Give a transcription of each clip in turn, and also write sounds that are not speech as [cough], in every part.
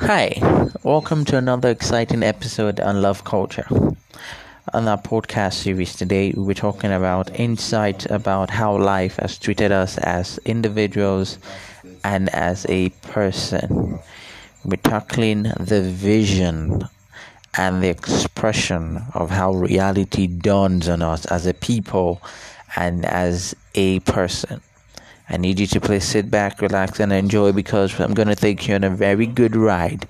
Hi, welcome to another exciting episode on love culture. On our podcast series today, we're talking about insight about how life has treated us as individuals and as a person. We're tackling the vision and the expression of how reality dawns on us as a people and as a person. I need you to please sit back, relax, and enjoy because I'm going to take you on a very good ride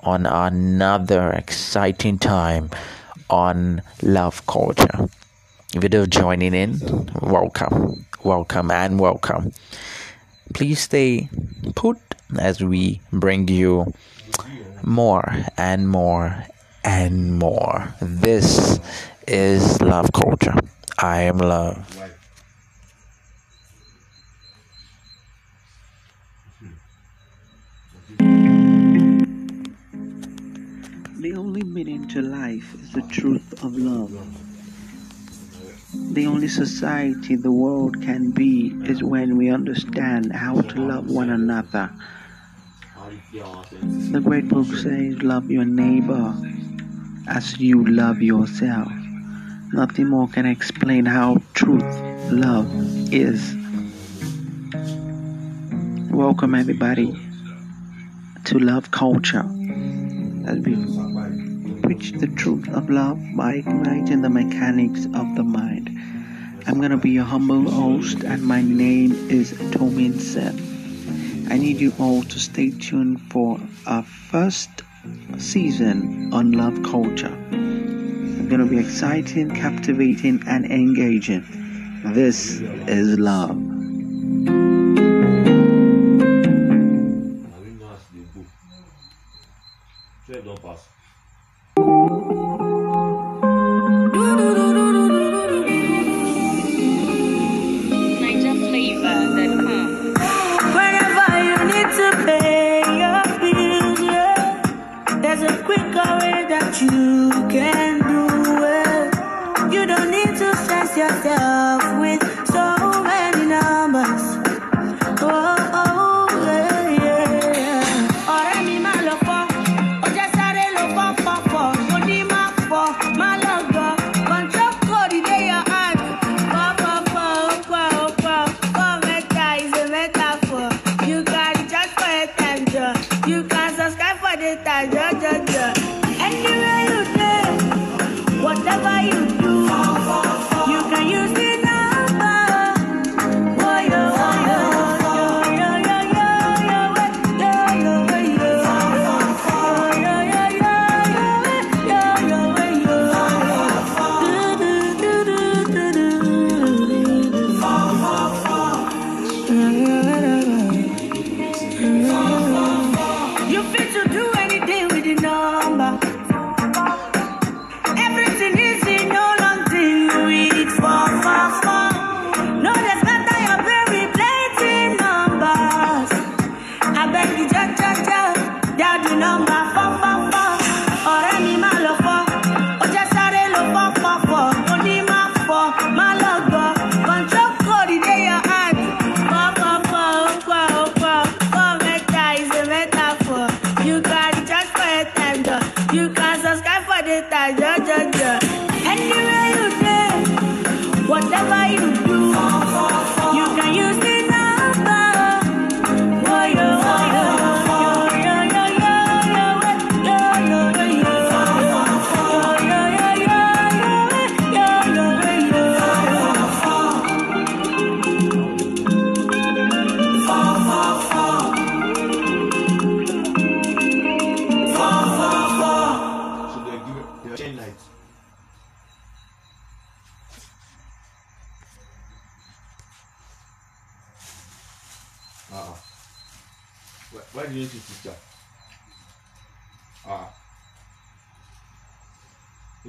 on another exciting time on love culture. If you're joining in, welcome, welcome, and welcome. Please stay put as we bring you more and more and more. This is love culture. I am love. The only meaning to life is the truth of love. The only society the world can be is when we understand how to love one another. The great book says, Love your neighbor as you love yourself. Nothing more can explain how truth, love is. Welcome, everybody, to Love Culture as we preach the truth of love by igniting the mechanics of the mind. I'm going to be your humble host, and my name is Tomin Seth. I need you all to stay tuned for our first season on love culture. It's going to be exciting, captivating, and engaging. This is love.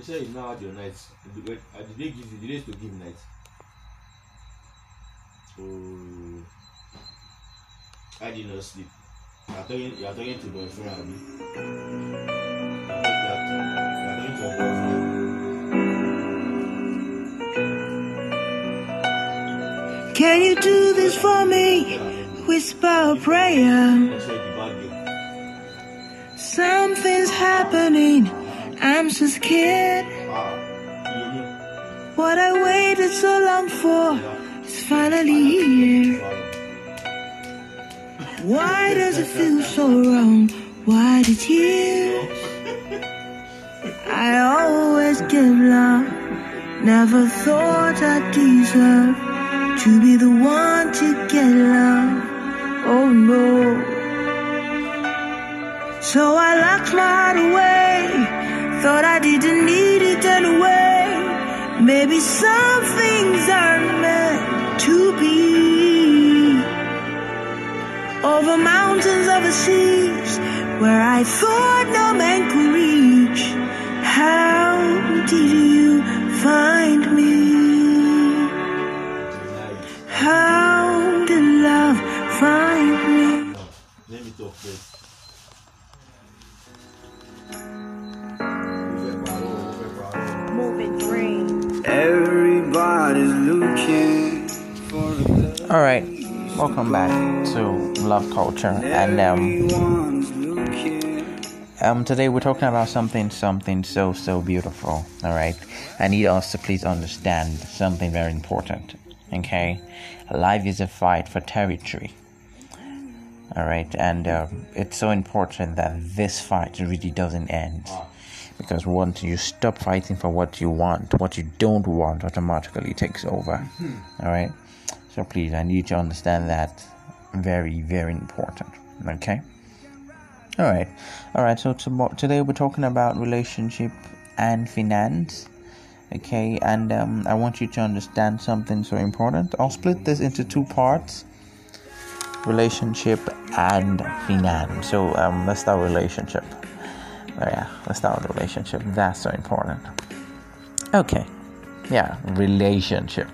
Say you now had your nights. Did they, give you they to give nights? Oh. I did not sleep. You are talking you are talking to boyfriend abi? You are talking to your boyfriend. Can you do this for me? whisper a prayer. That's why the bad girl. Something's happening. I'm. Ah, you know. What I waited so long for is finally here. Why does it feel so wrong? Why the tears? I always give love. Never thought I deserve to be the one to get love. Oh no. So I locked heart away. Thought I didn't need it anyway. Maybe some things aren't meant to be. Over mountains, over seas, where I thought no man could reach. How did you find me? How did love find me? Let me talk. All right, welcome back to Love Culture, and um, um, today we're talking about something, something so so beautiful. All right, I need us to please understand something very important. Okay, life is a fight for territory. All right, and um, it's so important that this fight really doesn't end. Because once you stop fighting for what you want, what you don't want automatically takes over. All right, so please, I need you to understand that very, very important. Okay. All right, all right. So today we're talking about relationship and finance. Okay, and um, I want you to understand something so important. I'll split this into two parts: relationship and finance. So um, let's start relationship. Oh, yeah, let's start with relationship. That's so important. Okay, yeah, relationship.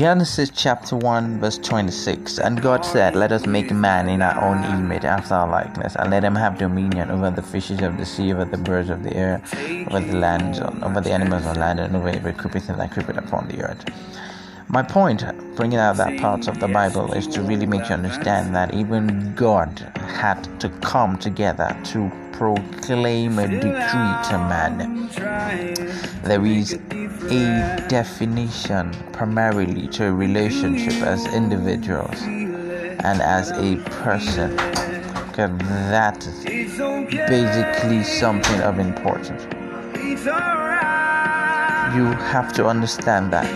Genesis chapter 1, verse 26. And God said, Let us make man in our own image, after our likeness, and let him have dominion over the fishes of the sea, over the birds of the air, over the land, over the animals on land, and over every creeping thing that creepeth upon the earth. My point, bringing out that part of the Bible, is to really make you understand that even God had to come together to proclaim a decree to man. There is a definition primarily to a relationship as individuals and as a person. Okay, that is basically something of importance. You have to understand that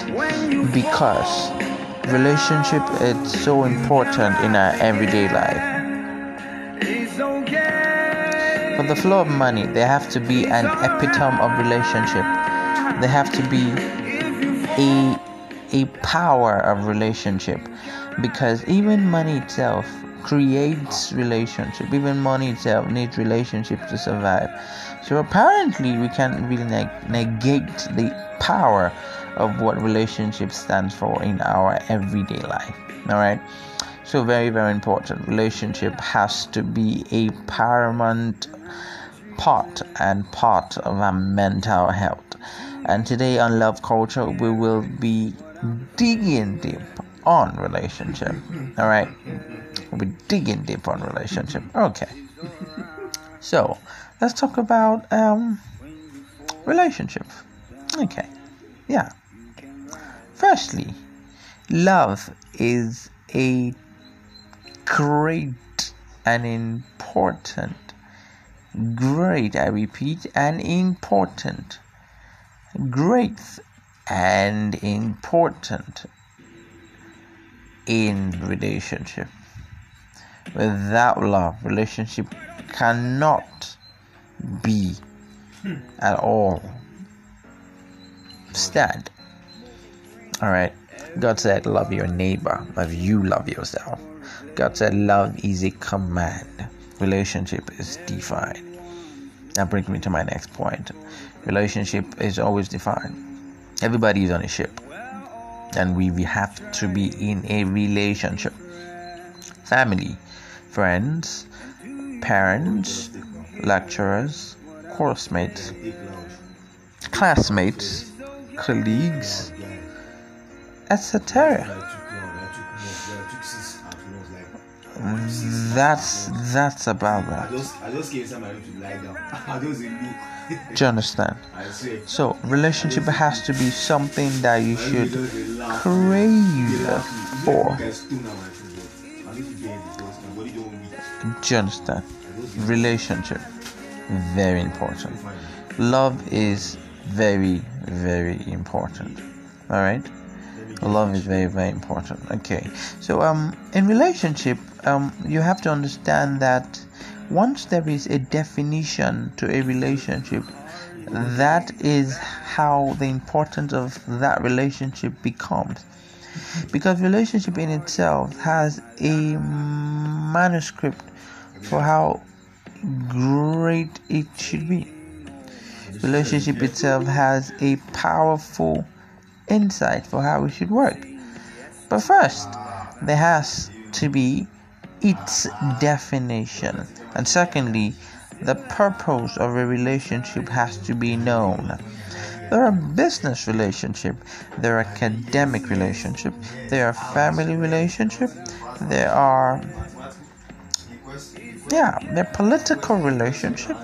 because relationship is so important in our everyday life. For the flow of money, there have to be an epitome of relationship. There have to be a a power of relationship because even money itself creates relationship. Even money itself needs relationship to survive. So apparently, we can't really neg- negate the power of what relationship stands for in our everyday life. All right. So very very important. Relationship has to be a paramount part and part of our mental health. And today on Love Culture, we will be digging deep on relationship. All right, we'll be digging deep on relationship. Okay. So let's talk about um relationship. Okay. Yeah. Firstly, love is a great and important. Great i repeat and important. Great and important in relationship. Without love relationship cannot be at all. Stand. All right. God said love your neighbor love you love yourself god said love is a command. Relationship is defined. That brings me to my next point. Relationship is always defined. Everybody is on a ship. And we, we have to be in a relationship. Family friends parents, lecturers, course mates, classmates, colleagues, etc. That's that's about I that. just I just gave somebody to lie down. [laughs] I just look. Do you understand? [laughs] So relationship has to be something that you should crave Dey laugh. You for. guys stone am my food, but I need to get it because my body don't weak. Do you understand? Relationship very important. Love is very very important. All right. Love is very very important. Okay. So um in relationship um you have to understand that once there is a definition to a relationship that is how the importance of that relationship becomes because relationship in itself has a manuscript for how great it should be relationship itself has a powerful insight for how it should work. But first there has to be its definition. And secondly the purpose of a relationship has to be known. There are business relationship there are academic relationship there are family relationship there are yeah there are political relationship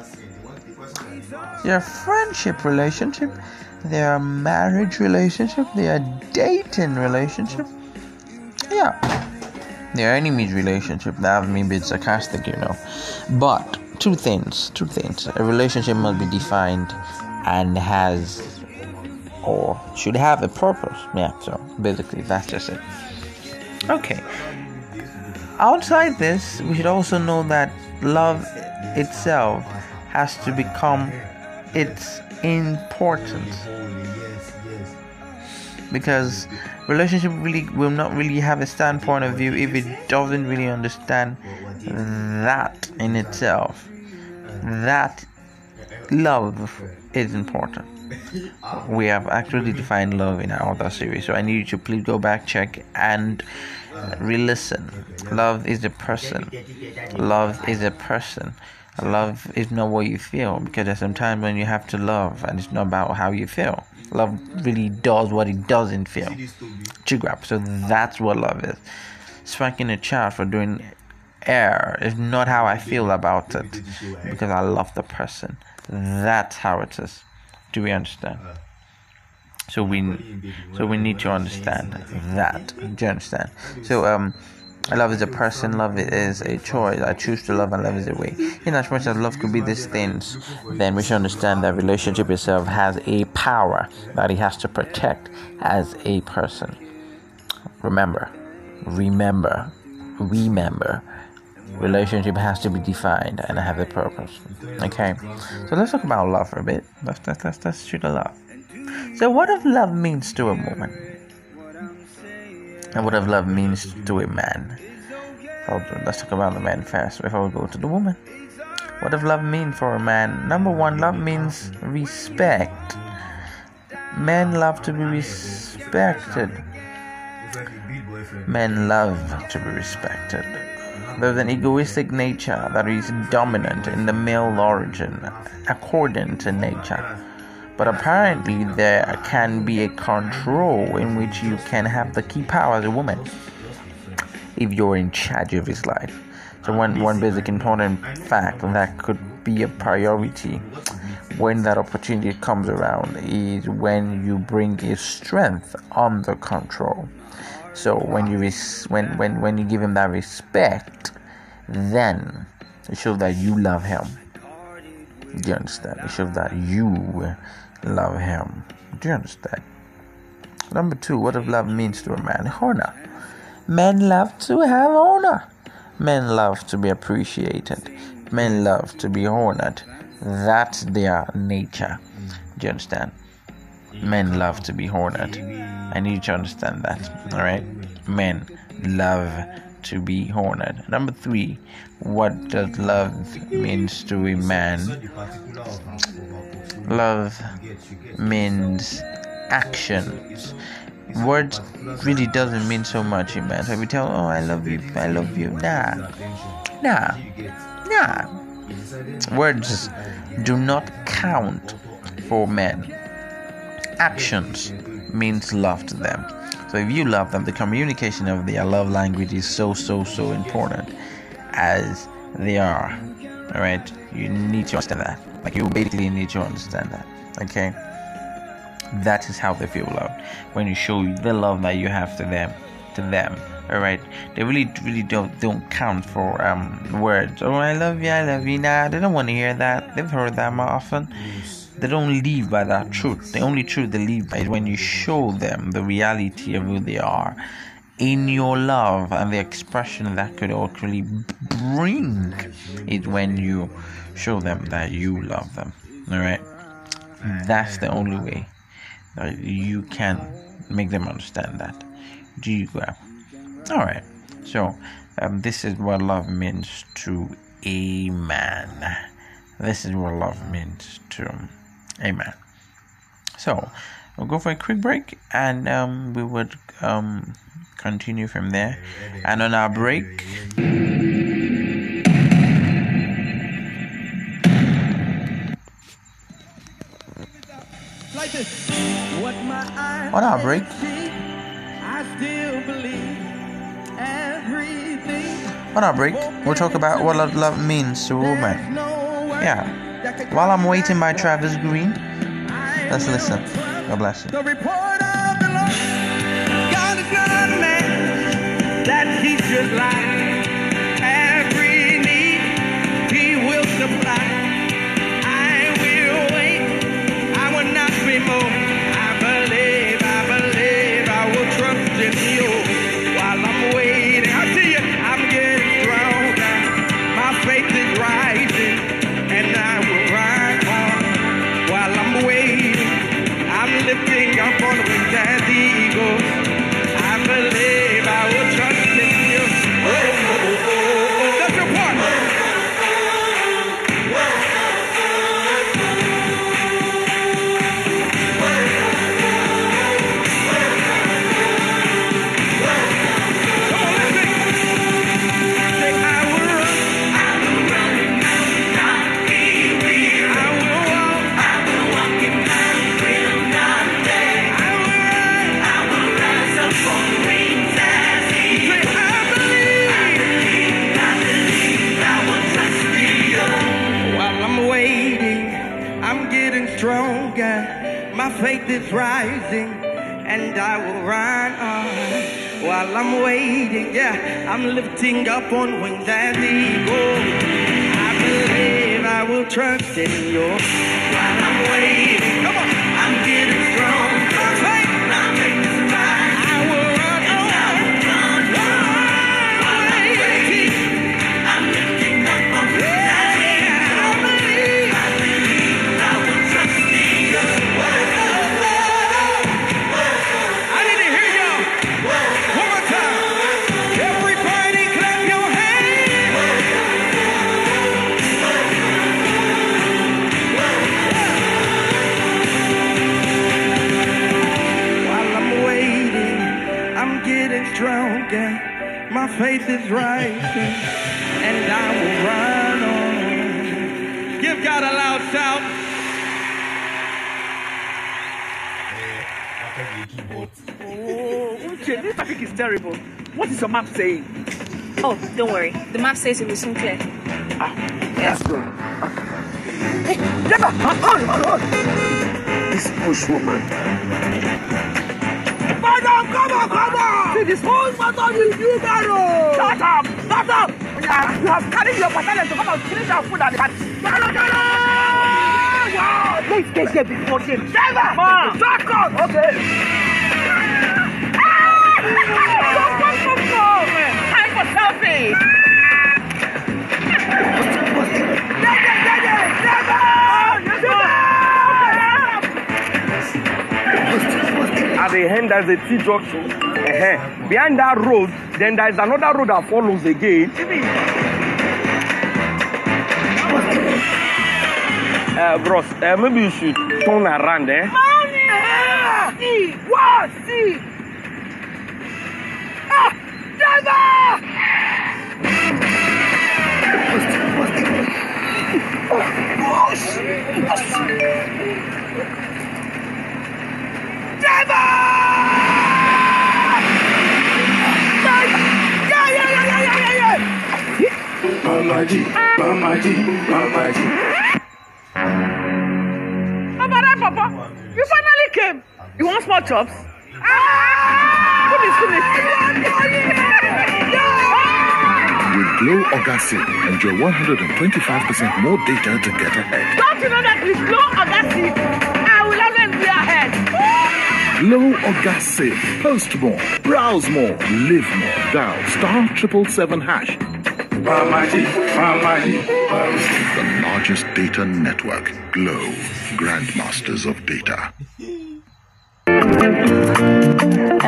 are friendship relationship there are marriage relationship. There are dating relationship. Yeah. There are enemies relationship. That me being sarcastic you know. But two things two things. A relationship must be defined and has or should have a purpose. Yeah so basically that's just it. Okay. Outside this we should also know that love itself has to become its importance because relationship really will not really have a standpoint of view if it doesn't really understand that in itself. That love is important. We have actually defined love in our other series so i need you to please go back check and re-listen. Love is a person. Love is a person love is not what you feel because there's some times when you have to love and it's not about how you feel. Love really does what it doesn't feel. Chigrap. so that's what love is. Spanking a child for doing air is not how i feel about it because i love the person. That's how it is. Do we understand? So we so we need to understand that. Do you understand? So um love is a person love is a choice. I choose to love and love is a way. In as much as love could be these things then we should understand that relationship itself has a power that it has to protect as a person. Remember remember remember relationship has to be defined and have a purpose. Okay? So let's talk about love for a bit. Let's let's let's, let's shoot a love so what if love means to a woman and what if love means to a man. So let's talk about the man first before we go to the woman. What does love mean for a man. Number one love means respect. Men love to be respected. Men love to be respected. There's an egoistic nature that is dominant in the male origin according to nature but apparently there can be a control in which you can have the key power as a woman if you're in charge of his life. So one one basic important fact that could be a priority when that opportunity comes around is when you bring his strength under control. So when you res- when when when you give him that respect then it shows that you love him. You understand? It shows that you love him. Do you understand? Number two what does love means to a man? Honor. Men love to have honor. Men love to be appreciated. Men love to be honored. That's their nature. Do you understand? Men love to be honored. I need you to understand that all right? Men love to be honored. Number three what does love means to a man love means actions words really doesn't mean so much in so we tell oh i love you i love you nah nah nah. Words do not count for men. Actions means love to them. So if you love them, the communication of their love language is so so so important as they are. Alright? You need to understand that. Like you basically need to understand that. Okay? That is how they feel loved. When you show the love that you have to them to them. Alright. They really really don't don't count for um words. Oh I love you, I love you. Nah, they don't want to hear that. They've heard that more often. They don't live by that truth. The only truth they live by is when you show them the reality of who they are in your love and the expression that could actually bring is when you show them that you love them. Alright? That's the only way that you can make them understand that. Do you grab? Alright. So um, this is what love means to a man. This is what love means to a man. So we'll go for a quick break and um, we would um, continue from there. And on our break, on our break, on our break, we'll talk about what love means to a woman. Yeah. While I'm waiting by Travis Greene, let's listen. God bless you. The report of the Lord. God is not a man that he should lie. Faith is rising, and I will run on. While I'm waiting, yeah, I'm lifting up on wings as eagles. I believe I will trust in you. While I'm waiting, come on, stronger. My faith is rising, and I will run on. Give God a loud shout. After the keyboard. Oh, Uche, this traffic is terrible. What is your map saying? Oh, don't worry. The map says it will soon clear. Ah, Let's go. Hey, Jabba! Hold, hold, hold. This bush woman. Come on, come on! See, this whole matter is you, Garo! Shut up! Shut up! Yeah, you have carried your battalion to come and finish our food at the party. Garo, Garo! Wow! Let's get here before them. Driver! Back on! Okay. [laughs] there's a T junction. Uh-huh. Behind that road, then there's another road that follows again. Uh, bros, uh, maybe you should turn around, eh? See, what? See. Ah, driver! Mamaji, Mamaji, Mamaji. Papa, Papa, you finally came. You want small chops? Ah! Finish, finish. With Glow Orgassi, enjoy 125% more data to get ahead. Don't you know that with Glow Audacity, Glo Orgassi. Post more, browse more, live more. Dial star triple seven hash. The largest data network. Glo. Grandmasters of data.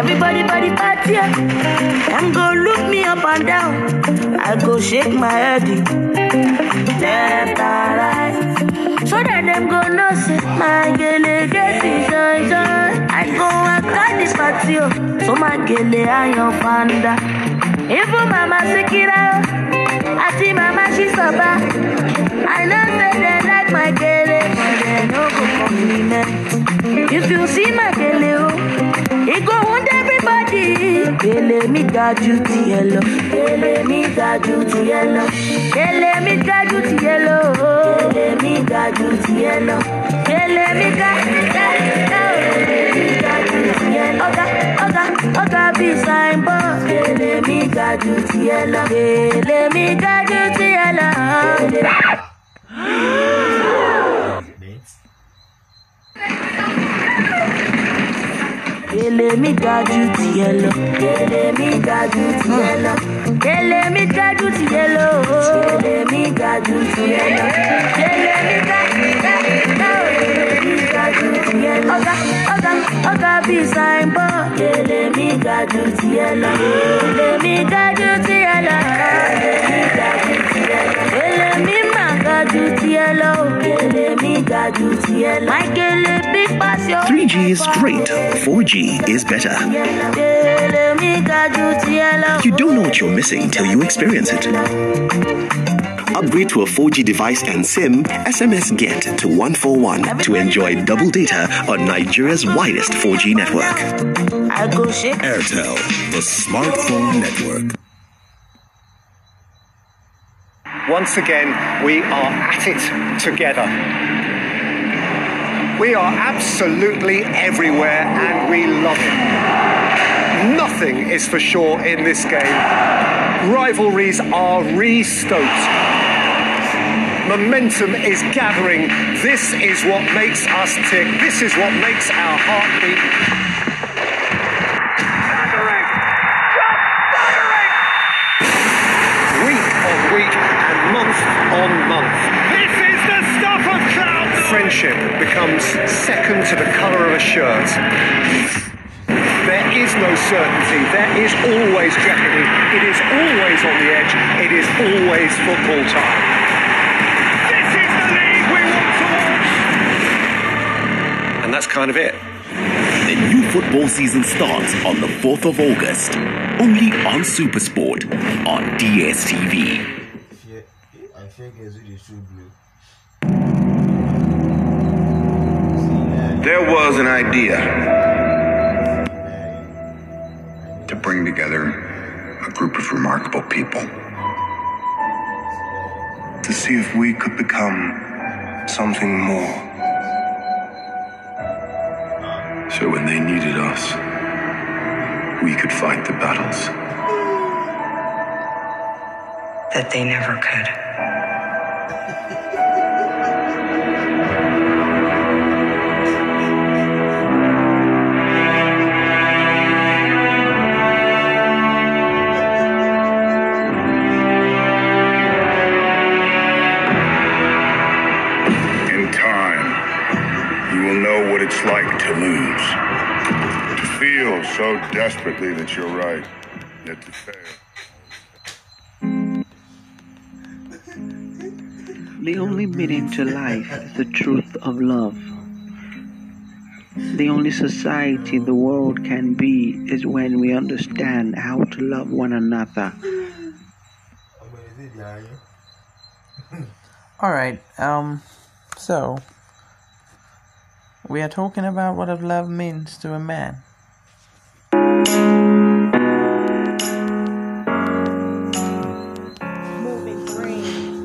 Everybody body party, them go look me up and down. I go shake my head, left and right, so that them go know say my gele get it outside this party, oh, so my gele I your panda. Even mama Sikira, I see mama she soba. I know say they like my gele, but they no go compliment. If you see my gele. It go wound everybody. Gele mi ga ju ti ẹ lọ. Gele mi ga ju ti ẹ lọ. Gele mi ga ju ti ẹ lọ. Gele mi ga ju ti ẹ lọ. Gele mi ga ga ga. Ọ̀gá bí mi ẹ lọ. Gele mi ga mi ju tiẹ̀ lọ. Mi mi mi mi ga bí. Gele mi ga ju tiẹ̀ lọ. Gele mi ga ju tiẹ̀ lọ. Gele mi ga ju tiẹ̀ lọ. Gele mi mà ga ju tiẹ̀ lọ. Gele mi ga ju tiẹ̀ lọ. My gele big pass your 3G is great, 4G is better. Gele mi ga ju tiẹ̀ lọ. You don't know what you're missing till you experience it. Upgrade to a 4G device and SIM, SMS Get to 141 to enjoy double data on Nigeria's widest 4G network. Airtel, the smartphone network. Once again, we are at it together. We are absolutely everywhere and we love it. Nothing is for sure in this game. Rivalries are re-stoked. Momentum is gathering. This is what makes us tick. This is what makes our heart beat. Week on week and month on month. This is the stuff of clouds. Friendship becomes second to the colour of a shirt. There is no certainty. There is always jeopardy. It is always on the edge. It is always football time. That's kind of it. The new football season starts on the 4th of August, only on Supersport on DSTV. I fear girls with the shoe blue. There was an idea to bring together a group of remarkable people to see if we could become something more. So when they needed us, we could fight the battles. that they never could. It's like to lose. To feel so desperately that you're right, yet to fail. The only meaning to life is the truth of love. The only society the world can be is when we understand how to love one another. All right. Um. So we are talking about what love means to a man.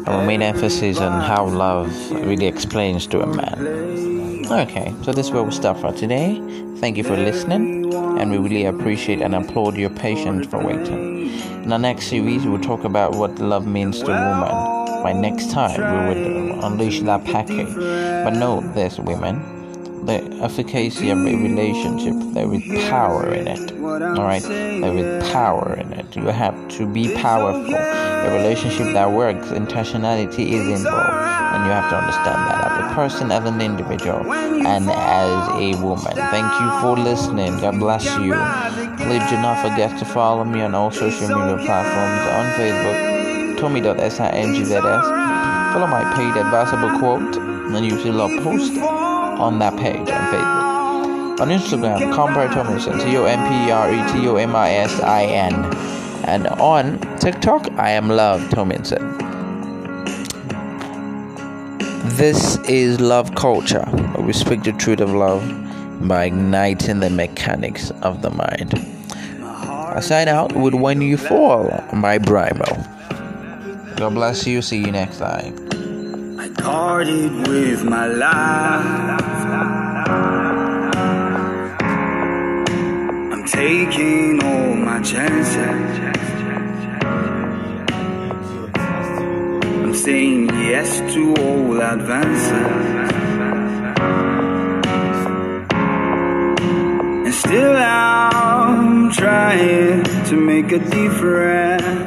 Our main emphasis on how love really explains to a man. Okay, so this is where we start for today. Thank you for listening, and we really appreciate and applaud your patience for waiting. In our next series, we'll talk about what love means to a woman. By next time, we will unleash that package. But know this, women the efficacy of a relationship, there is power in it. Alright? There is power in it. You have to be powerful. A relationship that works, intentionality is involved. And you have to understand that as a person, as an individual, and as a woman. Thank you for listening. God bless you. Please do not forget to follow me on all social media platforms on Facebook, Tommy.singzs. Follow my paid advisable quote, and you will post on that page on Facebook. On Instagram, Compare Tomlinson, T O M P R E T O M I S I N. And on TikTok, I am Love Tomisin. This is Love Culture. We speak the truth of love by igniting the mechanics of the mind. I sign out with When You Fall by Brimo. God bless you. See you next time parted with my life. I'm taking all my chances. I'm saying yes to all advances. And still I'm trying to make a difference.